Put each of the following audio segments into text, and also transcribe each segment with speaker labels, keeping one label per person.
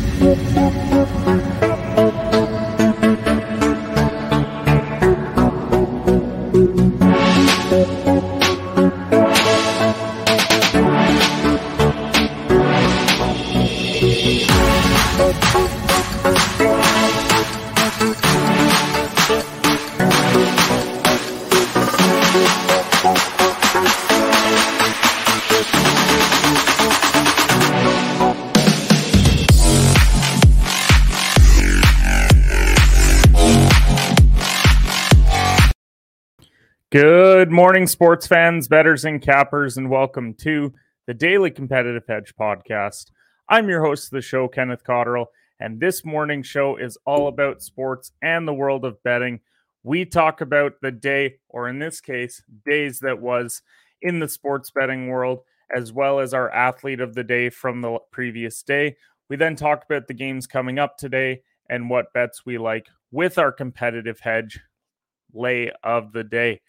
Speaker 1: Good morning, sports fans, bettors, and cappers, and welcome to the Daily Competitive Hedge podcast. I'm your host of the show, Kenneth Cotterill, and this morning's show is all about sports and the world of betting. We talk about the day, or in this case, days that was in the sports betting world, as well as our athlete of the day from the previous day. We then talk about the games coming up today and what bets we like with our competitive hedge lay of the day.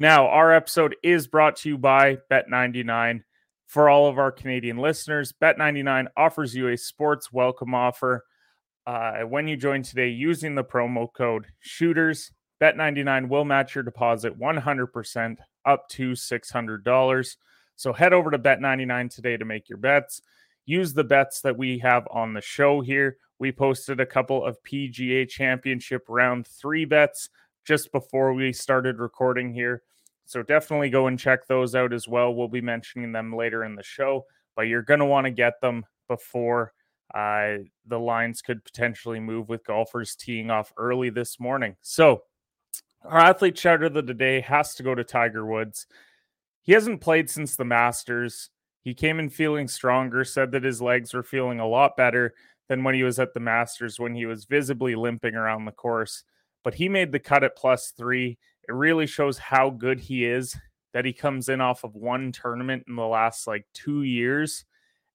Speaker 1: Now, our episode is brought to you by Bet99. For all of our Canadian listeners, Bet99 offers you a sports welcome offer uh, when you join today using the promo code SHOOTERS. Bet99 will match your deposit 100% up to $600. So head over to Bet99 today to make your bets. Use the bets that we have on the show here. We posted a couple of PGA Championship round three bets just before we started recording here. So definitely go and check those out as well. We'll be mentioning them later in the show, but you're going to want to get them before uh, the lines could potentially move with golfers teeing off early this morning. So our athlete chatter of the day has to go to Tiger Woods. He hasn't played since the Masters. He came in feeling stronger, said that his legs were feeling a lot better than when he was at the Masters when he was visibly limping around the course. But he made the cut at plus three it really shows how good he is that he comes in off of one tournament in the last like two years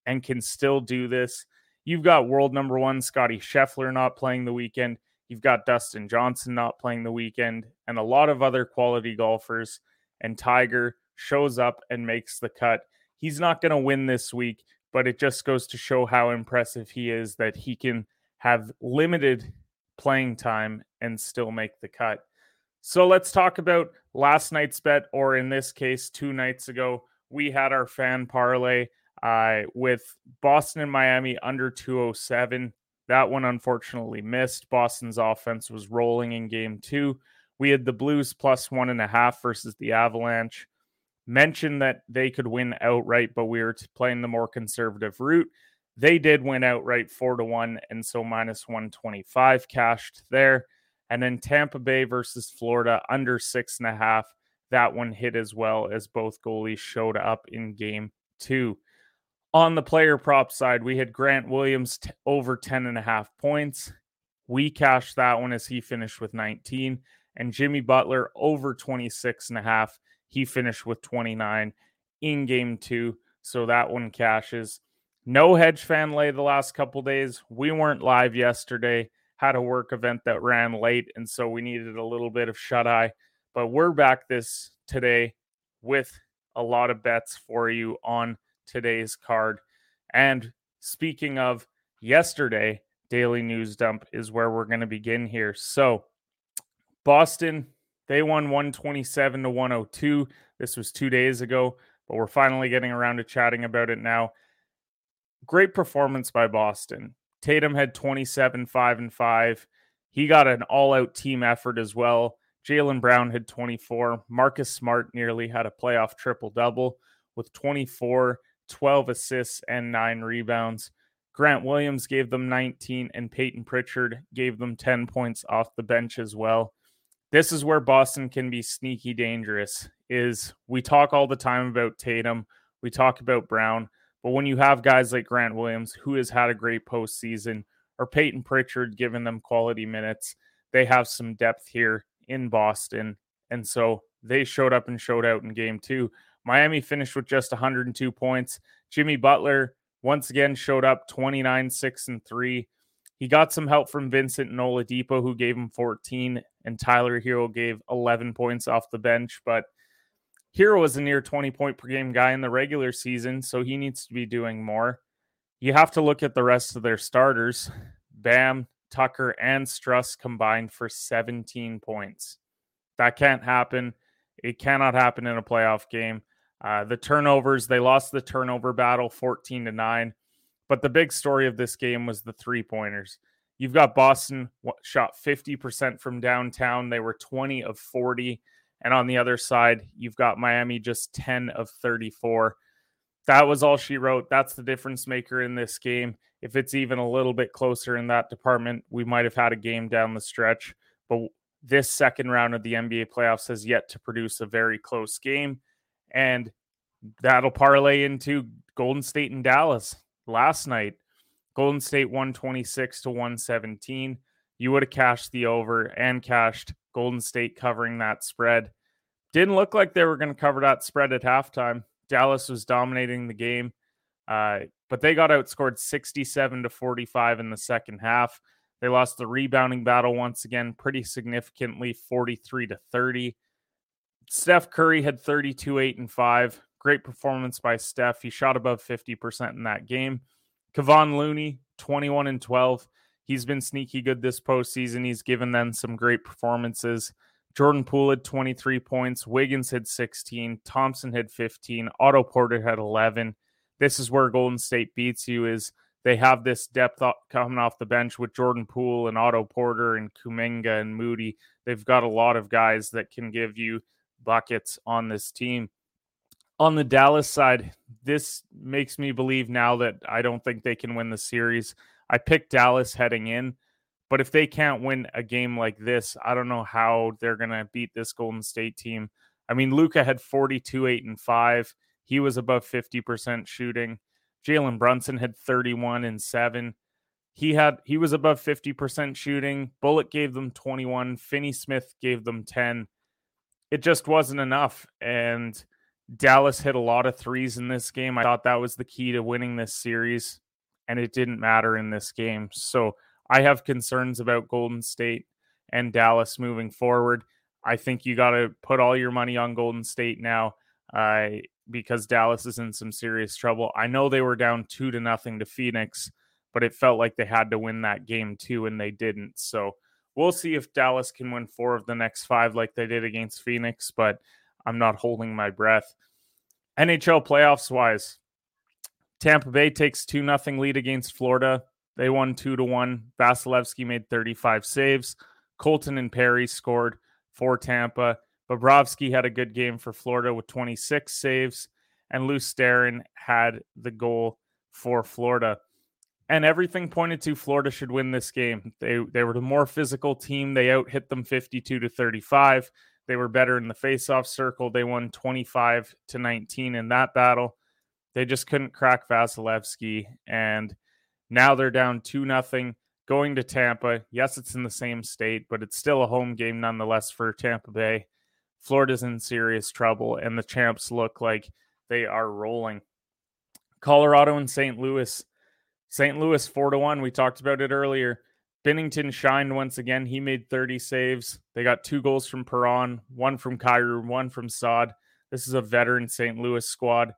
Speaker 1: and can still do this. You've got world number one Scottie Scheffler not playing the weekend. You've got Dustin Johnson not playing the weekend, and a lot of other quality golfers. And Tiger shows up and makes the cut. He's not going to win this week, but it just goes to show how impressive he is that he can have limited playing time and still make the cut. So let's talk about last night's bet, or in this case, two nights ago, we had our fan parlay uh, with Boston and Miami under 207. That one unfortunately missed. Boston's offense was rolling in game two. We had the Blues plus one and a half versus the Avalanche. Mentioned that they could win outright, but we were playing the more conservative route. They did win outright four to one, and so minus 125 cashed there. And then Tampa Bay versus Florida under six and a half. That one hit as well as both goalies showed up in game two. On the player prop side, we had Grant Williams t- over 10 and a half points. We cashed that one as he finished with 19. And Jimmy Butler over 26 and a half. He finished with 29 in game two. So that one cashes. No hedge fan lay the last couple days. We weren't live yesterday had a work event that ran late, and so we needed a little bit of shut eye. But we're back this today with a lot of bets for you on today's card. And speaking of yesterday, daily news dump is where we're going to begin here. So, Boston, they won 127 to 102. This was two days ago, but we're finally getting around to chatting about it now. Great performance by Boston. Tatum had 27, 5 and 5. He got an all out team effort as well. Jaylen Brown had 24. Marcus Smart nearly had a playoff triple double with 24, 12 assists, and nine rebounds. Grant Williams gave them 19, and Payton Pritchard gave them 10 points off the bench as well. This is where Boston can be sneaky dangerous. Is we talk all the time about Tatum, we talk about Brown, but when you have guys like Grant Williams, who has had a great postseason, or Payton Pritchard giving them quality minutes, they have some depth here in Boston. And so they showed up and showed out in game two. Miami finished with just 102 points. Jimmy Butler once again showed up 29, 6, and 3. He got some help from Vincent and who gave him 14, and Tyler Herro gave 11 points off the bench. But Herro was a near 20 point per game guy in the regular season, so he needs to be doing more. You have to look at the rest of their starters. Bam, Tucker, and Strus combined for 17 points. That can't happen. It cannot happen in a playoff game. Uh, the turnovers, they lost the turnover battle 14 to 9. But the big story of this game was the three pointers. You've got Boston shot 50% from downtown. They were 20 of 40. And on the other side, you've got Miami just 10 of 34. That was all she wrote. That's the difference maker in this game. If it's even a little bit closer in that department, we might have had a game down the stretch. But this second round of the NBA playoffs has yet to produce a very close game. And that'll parlay into Golden State and Dallas last night. Golden State 126 to 117. You would have cashed the over and cashed Golden State covering that spread. Didn't look like they were going to cover that spread at halftime. Dallas was dominating the game, uh, but they got outscored 67 to 45 in the second half. They lost the rebounding battle once again, pretty significantly, 43 to 30. Steph Curry had 32, 8, and 5. Great performance by Steph. He shot above 50% in that game. Kevon Looney, 21 and 12. He's been sneaky good this postseason. He's given them some great performances. Jordan Poole had 23 points. Wiggins had 16. Thompson had 15. Otto Porter had 11. This is where Golden State beats you is they have this depth coming off the bench with Jordan Poole and Otto Porter and Kuminga and Moody. They've got a lot of guys that can give you buckets on this team. On the Dallas side, this makes me believe now that I don't think they can win the series. I picked Dallas heading in. But if they can't win a game like this, I don't know how they're going to beat this Golden State team. I mean, Luka had 42, 8, and 5. He was above 50% shooting. Jalen Brunson had 31 and 7. He had he was above 50% shooting. Bullock gave them 21. Finney Smith gave them 10. It just wasn't enough. And Dallas hit a lot of threes in this game. I thought that was the key to winning this series, and it didn't matter in this game. So I have concerns about Golden State and Dallas moving forward. I think you got to put all your money on Golden State now uh, because Dallas is in some serious trouble. I know they were down two to nothing to Phoenix, but it felt like they had to win that game too, and they didn't. So we'll see if Dallas can win four of the next five like they did against Phoenix, but I'm not holding my breath. NHL playoffs wise, Tampa Bay takes 2 nothing lead against Florida. They won two to one. Vasilevskiy made 35 saves. Colton and Perry scored for Tampa. Bobrovsky had a good game for Florida with 26 saves, and Lou Sterren had the goal for Florida. And everything pointed to Florida should win this game. They they were the more physical team. They out hit them 52 to 35. They were better in the faceoff circle. They won 25 to 19 in that battle. They just couldn't crack Vasilevskiy and now they're down 2 nothing going to Tampa. Yes, it's in the same state, but it's still a home game nonetheless for Tampa Bay. Florida's in serious trouble, and the champs look like they are rolling. Colorado and St. Louis. St. Louis 4 to 1. We talked about it earlier. Binnington shined once again. He made 30 saves. They got two goals from Perron, one from Kyrou, one from Saad. This is a veteran St. Louis squad.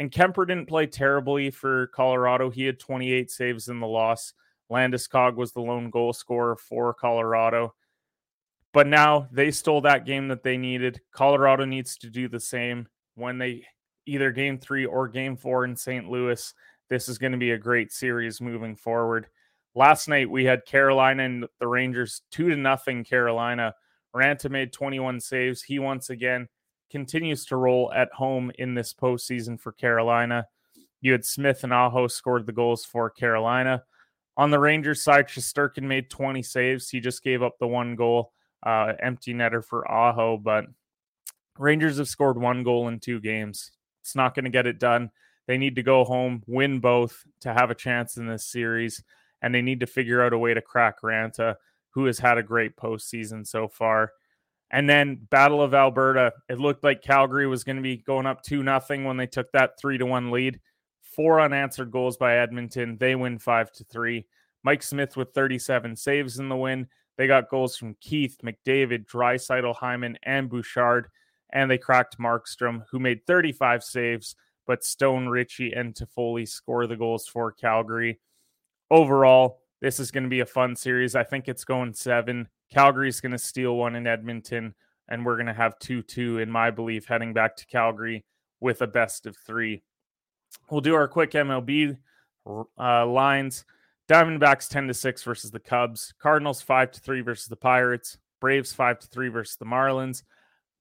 Speaker 1: And Kuemper didn't play terribly for Colorado. He had 28 saves in the loss. Landeskog was the lone goal scorer for Colorado. But now they stole that game that they needed. Colorado needs to do the same when they either game three or game four in St. Louis. This is going to be a great series moving forward. Last night we had Carolina and the Rangers two to nothing. Carolina. Raanta made 21 saves. He once again continues to roll at home in this postseason for Carolina. You had Smith and Aho scored the goals for Carolina. On the Rangers side, Shesterkin made 20 saves. He just gave up the one goal, uh, empty netter for Aho, but Rangers have scored one goal in two games. It's not going to get it done. They need to go home, win both to have a chance in this series, and they need to figure out a way to crack Raanta, who has had a great postseason so far. And then Battle of Alberta, it looked like Calgary was going to be going up 2 nothing when they took that 3 to 1 lead. Four unanswered goals by Edmonton. They win 5 to 3. Mike Smith with 37 saves in the win. They got goals from Keith, McDavid, Draisaitl, Hyman, and Bouchard. And they cracked Markstrom, who made 35 saves. but Stone, Ritchie, and Toffoli score the goals for Calgary. Overall, this is going to be a fun series. I think it's going seven. Calgary's going to steal one in Edmonton, and we're going to have 2 2, in my belief, heading back to Calgary with a best of three. We'll do our quick MLB uh, lines. Diamondbacks 10 to 6 versus the Cubs. Cardinals 5 to 3 versus the Pirates. Braves 5 to 3 versus the Marlins.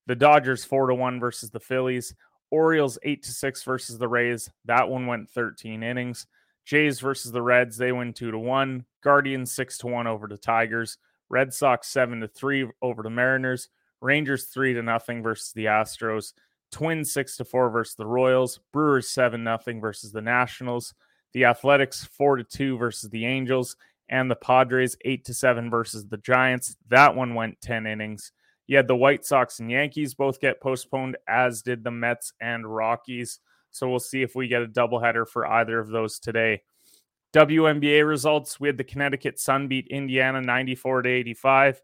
Speaker 1: The Dodgers 4 to 1 versus the Phillies. Orioles 8 to 6 versus the Rays. That one went 13 innings. Jays versus the Reds, they win 2 to 1. Guardians 6 to 1 over the Tigers. Red Sox 7 to 3 over the Mariners. Rangers 3 to nothing versus the Astros. Twins 6 to 4 versus the Royals. Brewers 7 nothing versus the Nationals. The Athletics 4 to 2 versus the Angels and the Padres 8 to 7 versus the Giants. That one went 10 innings. You had the White Sox and Yankees both get postponed, as did the Mets and Rockies. So we'll see if we get a doubleheader for either of those today. WNBA results we had the Connecticut Sun beat Indiana 94 to 85.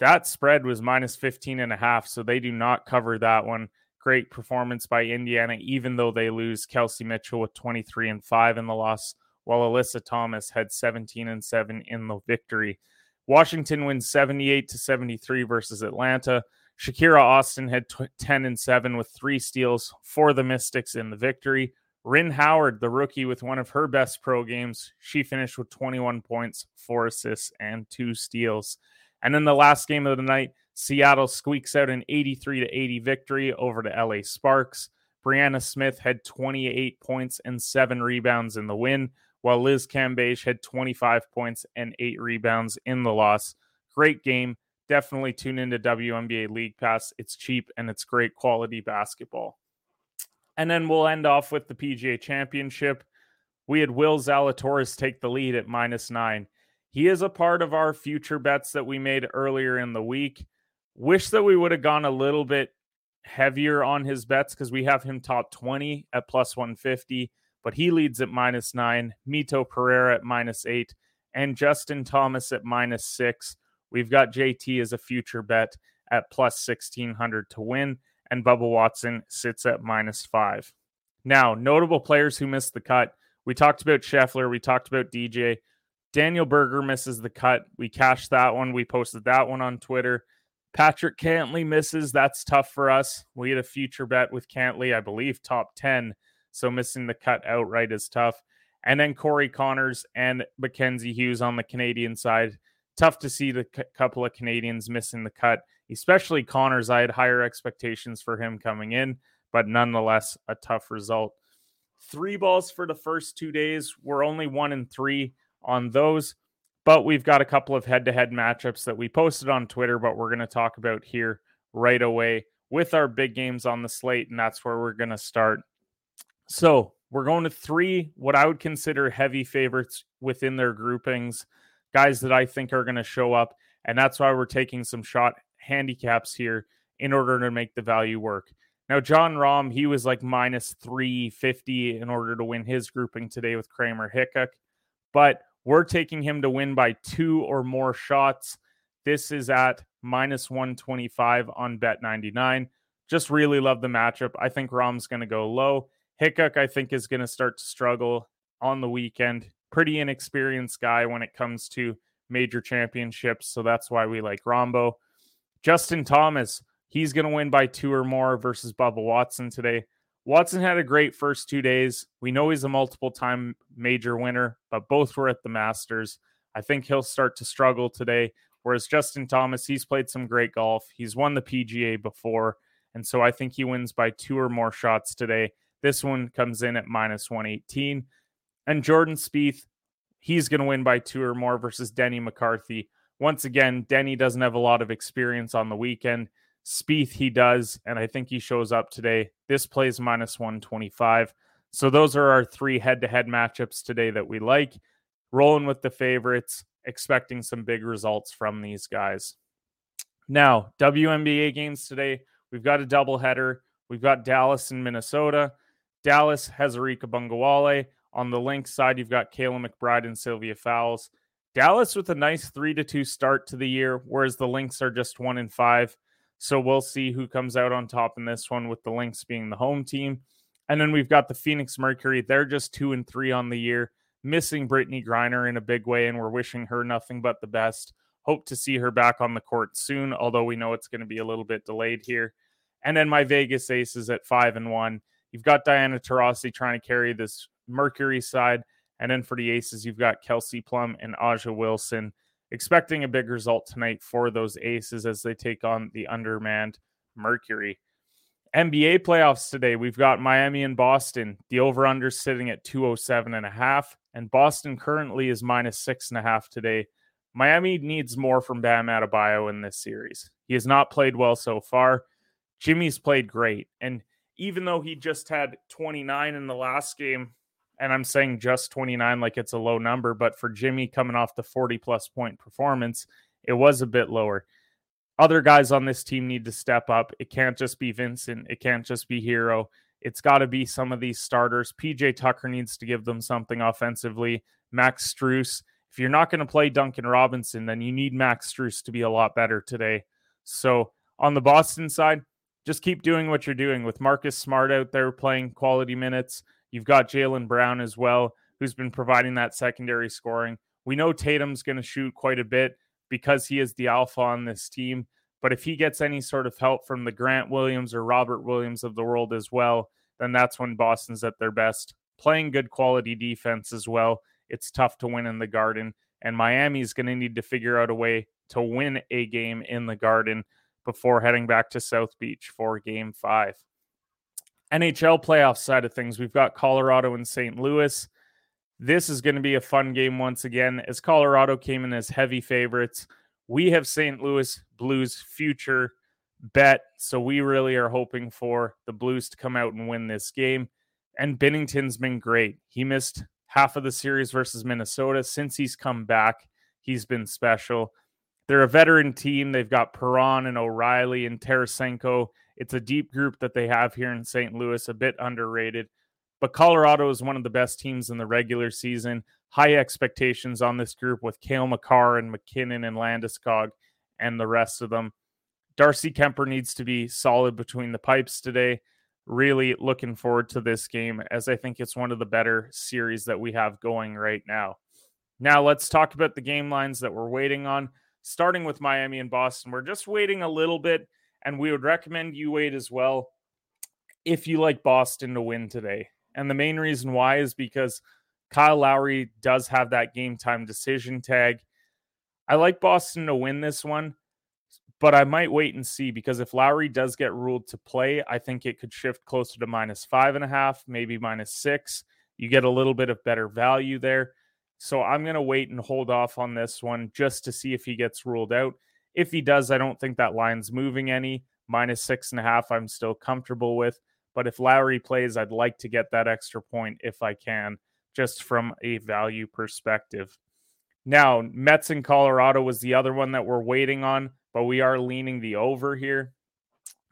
Speaker 1: That spread was minus 15 and a half, so they do not cover that one. Great performance by Indiana, even though they lose Kelsey Mitchell with 23 and 5 in the loss, while Alyssa Thomas had 17 and 7 in the victory. Washington wins 78 to 73 versus Atlanta. Shakira Austin had 10 and 7 with three steals for the Mystics in the victory. Rhyne Howard, the rookie, with one of her best pro games. She finished with 21 points, four assists, and two steals. And then the last game of the night, Seattle squeaks out an 83 to 80 victory over the LA Sparks. Brianna Smith had 28 points and seven rebounds in the win, while Liz Cambage had 25 points and eight rebounds in the loss. Great game. Definitely tune into WNBA League Pass. It's cheap and it's great quality basketball. And then we'll end off with the PGA Championship. We had Will Zalatoris take the lead at minus nine. He is a part of our future bets that we made earlier in the week. Wish that we would have gone a little bit heavier on his bets because we have him top 20 at plus 150, but he leads at minus nine, Mito Pereira at minus eight, and Justin Thomas at minus six. We've got JT as a future bet at plus 1600 to win, and Bubba Watson sits at minus five. Now, notable players who missed the cut. We talked about Scheffler, we talked about DJ. Daniel Berger misses the cut. We cashed that one. We posted that one on Twitter. Patrick Cantlay misses. That's tough for us. We had a future bet with Cantlay, I believe, top 10. So missing the cut outright is tough. And then Corey Conners and Mackenzie Hughes on the Canadian side. Tough to see the c- couple of Canadians missing the cut, especially Conners. I had higher expectations for him coming in, but nonetheless, a tough result. Three balls for the first two days. We're only one and three on those. But we've got a couple of head to head matchups that we posted on Twitter, but we're going to talk about here right away with our big games on the slate. And that's where we're going to start. So we're going to three, what I would consider heavy favorites within their groupings, guys that I think are going to show up. And that's why we're taking some shot handicaps here in order to make the value work. Now, Jon Rahm, he was like minus 350 in order to win his grouping today with Kramer Hickok. But we're taking him to win by two or more shots. This is at minus 125 on Bet 99. Just really love the matchup. I think Rahm's going to go low. Hickok, I think, is going to start to struggle on the weekend. Pretty inexperienced guy when it comes to major championships. So that's why we like Rahmbo. Justin Thomas, he's going to win by two or more versus Bubba Watson today. Watson had a great first two days. We know he's a multiple time major winner, but both were at the Masters. I think he'll start to struggle today. Whereas Justin Thomas, he's played some great golf. He's won the PGA before. And so I think he wins by two or more shots today. This one comes in at minus 118. And Jordan Spieth, he's going to win by two or more versus Denny McCarthy. Once again, Denny doesn't have a lot of experience on the weekend. Spieth, he does, and I think he shows up today. This plays minus 125. So those are our three head to head matchups today that we like. Rolling with the favorites, expecting some big results from these guys. Now, WNBA games today. We've got a doubleheader. We've got Dallas and Minnesota. Dallas has Arike Ogunbowale. On the link side, you've got Kayla McBride and Sylvia Fowles. Dallas with a nice three to two start to the year, whereas the Lynx are just one and five. So we'll see who comes out on top in this one with the Lynx being the home team. And then we've got the Phoenix Mercury. They're just two and three on the year, missing Brittney Griner in a big way, and we're wishing her nothing but the best. Hope to see her back on the court soon, although we know it's going to be a little bit delayed here. And then my Vegas Aces at five and one. You've got Diana Taurasi trying to carry this Mercury side. And then for the Aces, you've got Kelsey Plum and A'ja Wilson. Expecting a big result tonight for those Aces as they take on the undermanned Mercury. NBA playoffs today. We've got Miami and Boston. The over under sitting at 207 and a half, and Boston currently is minus six and a half today. Miami needs more from Bam Adebayo in this series. He has not played well so far. Jimmy's played great. And even though he just had 29 in the last game, and I'm saying just 29 like it's a low number, but for Jimmy coming off the 40 plus point performance, it was a bit lower. Other guys on this team need to step up. It can't just be Vincent, it can't just be Herro. It's got to be some of these starters. PJ Tucker needs to give them something offensively. Max Strus. If you're not going to play Duncan Robinson, then you need Max Strus to be a lot better today. So on the Boston side, just keep doing what you're doing with Marcus Smart out there playing quality minutes. You've got Jaylen Brown as well, who's been providing that secondary scoring. We know Tatum's going to shoot quite a bit because he is the alpha on this team. But if he gets any sort of help from the Grant Williams or Robert Williams of the world as well, then that's when Boston's at their best. Playing good quality defense as well. It's tough to win in the garden. And Miami's going to need to figure out a way to win a game in the garden before heading back to South Beach for game five. NHL playoff side of things, we've got Colorado and St. Louis. This is going to be a fun game once again, as Colorado came in as heavy favorites. We have St. Louis Blues future bet, so we really are hoping for the Blues to come out and win this game. And Binnington's been great. He missed half of the series versus Minnesota. Since he's come back, he's been special. They're a veteran team. They've got Perron and O'Reilly and Tarasenko. It's a deep group that they have here in St. Louis, a bit underrated. But Colorado is one of the best teams in the regular season. High expectations on this group with Cale Makar and MacKinnon and Landeskog and the rest of them. Darcy Kuemper needs to be solid between the pipes today. Really looking forward to this game as I think it's one of the better series that we have going right now. Now, let's talk about the game lines that we're waiting on starting with Miami and Boston. We're just waiting a little bit, and we would recommend you wait as well if you like Boston to win today. And the main reason why is because Kyle Lowry does have that game time decision tag. I like Boston to win this one, but I might wait and see because if Lowry does get ruled to play, I think it could shift closer to minus five and a half, maybe minus six. You get a little bit of better value there. So I'm going to wait and hold off on this one just to see if he gets ruled out. If he does, I don't think that line's moving any. Minus six and a half, I'm still comfortable with. But if Lowry plays, I'd like to get that extra point if I can, just from a value perspective. Now, Mets in Colorado was the other one that we're waiting on, but we are leaning the over here.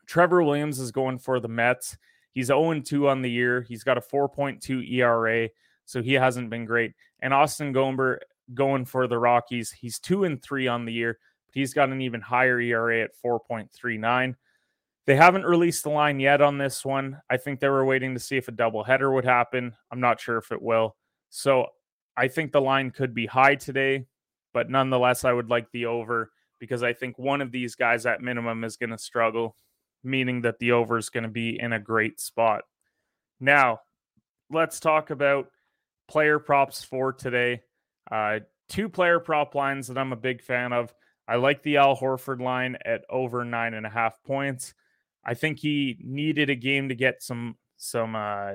Speaker 1: Trevor Williams is going for the Mets. He's 0 2 on the year. He's got a 4.2 ERA, so he hasn't been great. And Austin Gomber going for the Rockies. He's two and three on the year, but he's got an even higher ERA at 4.39. They haven't released the line yet on this one. I think they were waiting to see if a doubleheader would happen. I'm not sure if it will. So I think the line could be high today, but nonetheless, I would like the over because I think one of these guys at minimum is going to struggle, meaning that the over is going to be in a great spot. Now, let's talk about player props for today. Uh, two player prop lines that I'm a big fan of. I like the Al Horford line at over nine and a half points. I think he needed a game to get some some uh,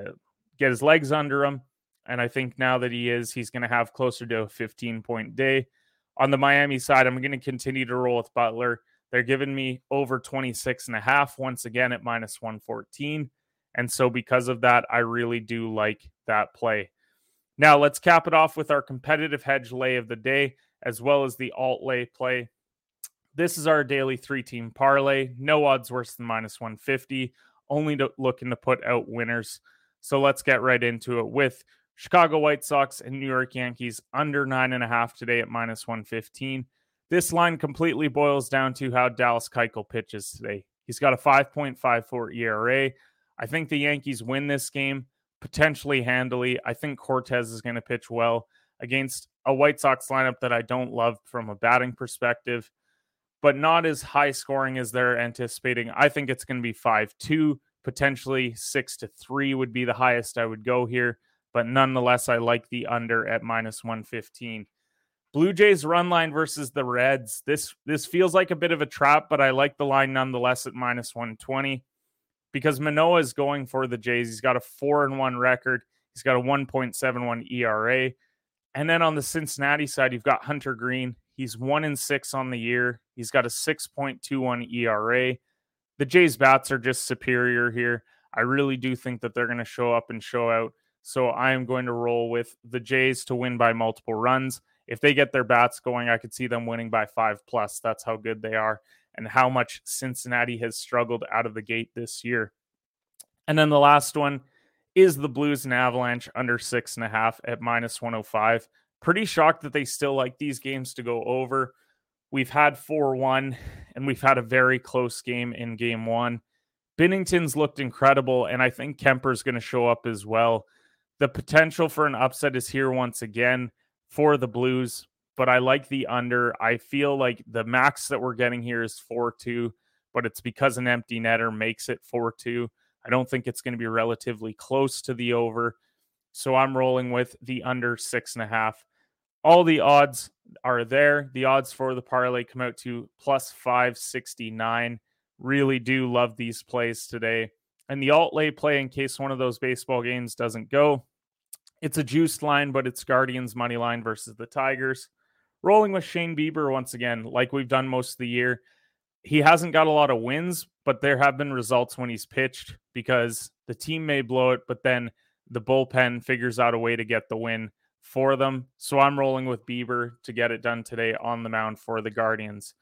Speaker 1: get his legs under him, and I think now that he is, he's going to have closer to a 15 point day. On the Miami side, I'm going to continue to roll with Butler. They're giving me over 26 and a half once again at minus 114. And so because of that, I really do like that play. Now, let's cap it off with our competitive hedge lay of the day, as well as the alt lay play. This is our daily three team parlay. No odds worse than minus 150, only to, looking to put out winners. So let's get right into it with Chicago White Sox and New York Yankees under nine and a half today at minus 115. This line completely boils down to how Dallas Keuchel pitches today. He's got a 5.54 ERA. I think the Yankees win this game potentially handily. I think Cortes is going to pitch well against a White Sox lineup that I don't love from a batting perspective, but not as high scoring as they're anticipating. I think it's going to be 5 2, potentially 6 to 3 would be the highest I would go here, but nonetheless, I like the under at minus 115. Blue Jays run line versus the Reds. This this feels like a bit of a trap, but I like the line nonetheless at minus 120 because Manoah is going for the Jays. He's got a 4 and 1 record. He's got a 1.71 ERA. And then on the Cincinnati side, you've got Hunter Greene. He's 1 in 6 on the year. He's got a 6.21 ERA. The Jays bats are just superior here. I really do think that they're going to show up and show out. So I am going to roll with the Jays to win by multiple runs if they get their bats going, I could see them winning by five plus. That's how good they are and how much Cincinnati has struggled out of the gate this year. And then the last one is the Blues and Avalanche under six and a half at minus 105. Pretty shocked that they still like these games to go over. We've had 4 1, and we've had a very close game in game one. Binnington's looked incredible, and I think Kuemper's going to show up as well. The potential for an upset is here once again for the Blues, but I like the under. I feel like the max that we're getting here is 4 2, but it's because an empty netter makes it 4 2. I don't think it's going to be relatively close to the over. So I'm rolling with the under six and a half. All the odds are there. The odds for the parlay come out to plus 569. Really do love these plays today. And the alt lay play, in case one of those baseball games doesn't go, it's a juiced line, but it's Guardians money line versus the Tigers. Rolling with Shane Bieber once again, like we've done most of the year. He hasn't got a lot of wins, but there have been results when he's pitched because the team may blow it, but then the bullpen figures out a way to get the win for them. So I'm rolling with Bieber to get it done today on the mound for the Guardians.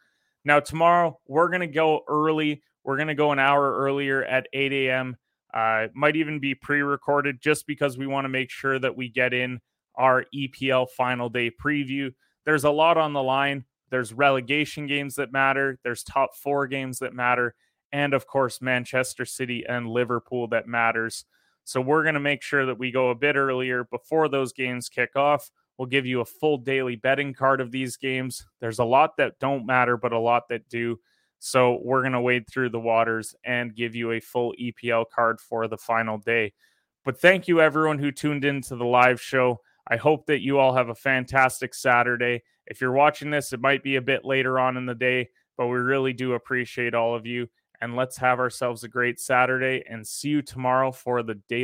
Speaker 1: Now, tomorrow, we're going to go early. We're going to go an hour earlier at 8 a.m. Uh, might even be pre recorded just because we want to make sure that we get in our EPL final day preview. There's a lot on the line. There's relegation games that matter, there's top four games that matter, and of course, Manchester City and Liverpool that matters. So we're going to make sure that we go a bit earlier before those games kick off. We'll give you a full daily betting card of these games. There's a lot that don't matter, but a lot that do. So we're going to wade through the waters and give you a full EPL card for the final day. But thank you, everyone who tuned into the live show. I hope that you all have a fantastic Saturday. If you're watching this, it might be a bit later on in the day, but we really do appreciate all of you. And let's have ourselves a great Saturday and see you tomorrow for the daily.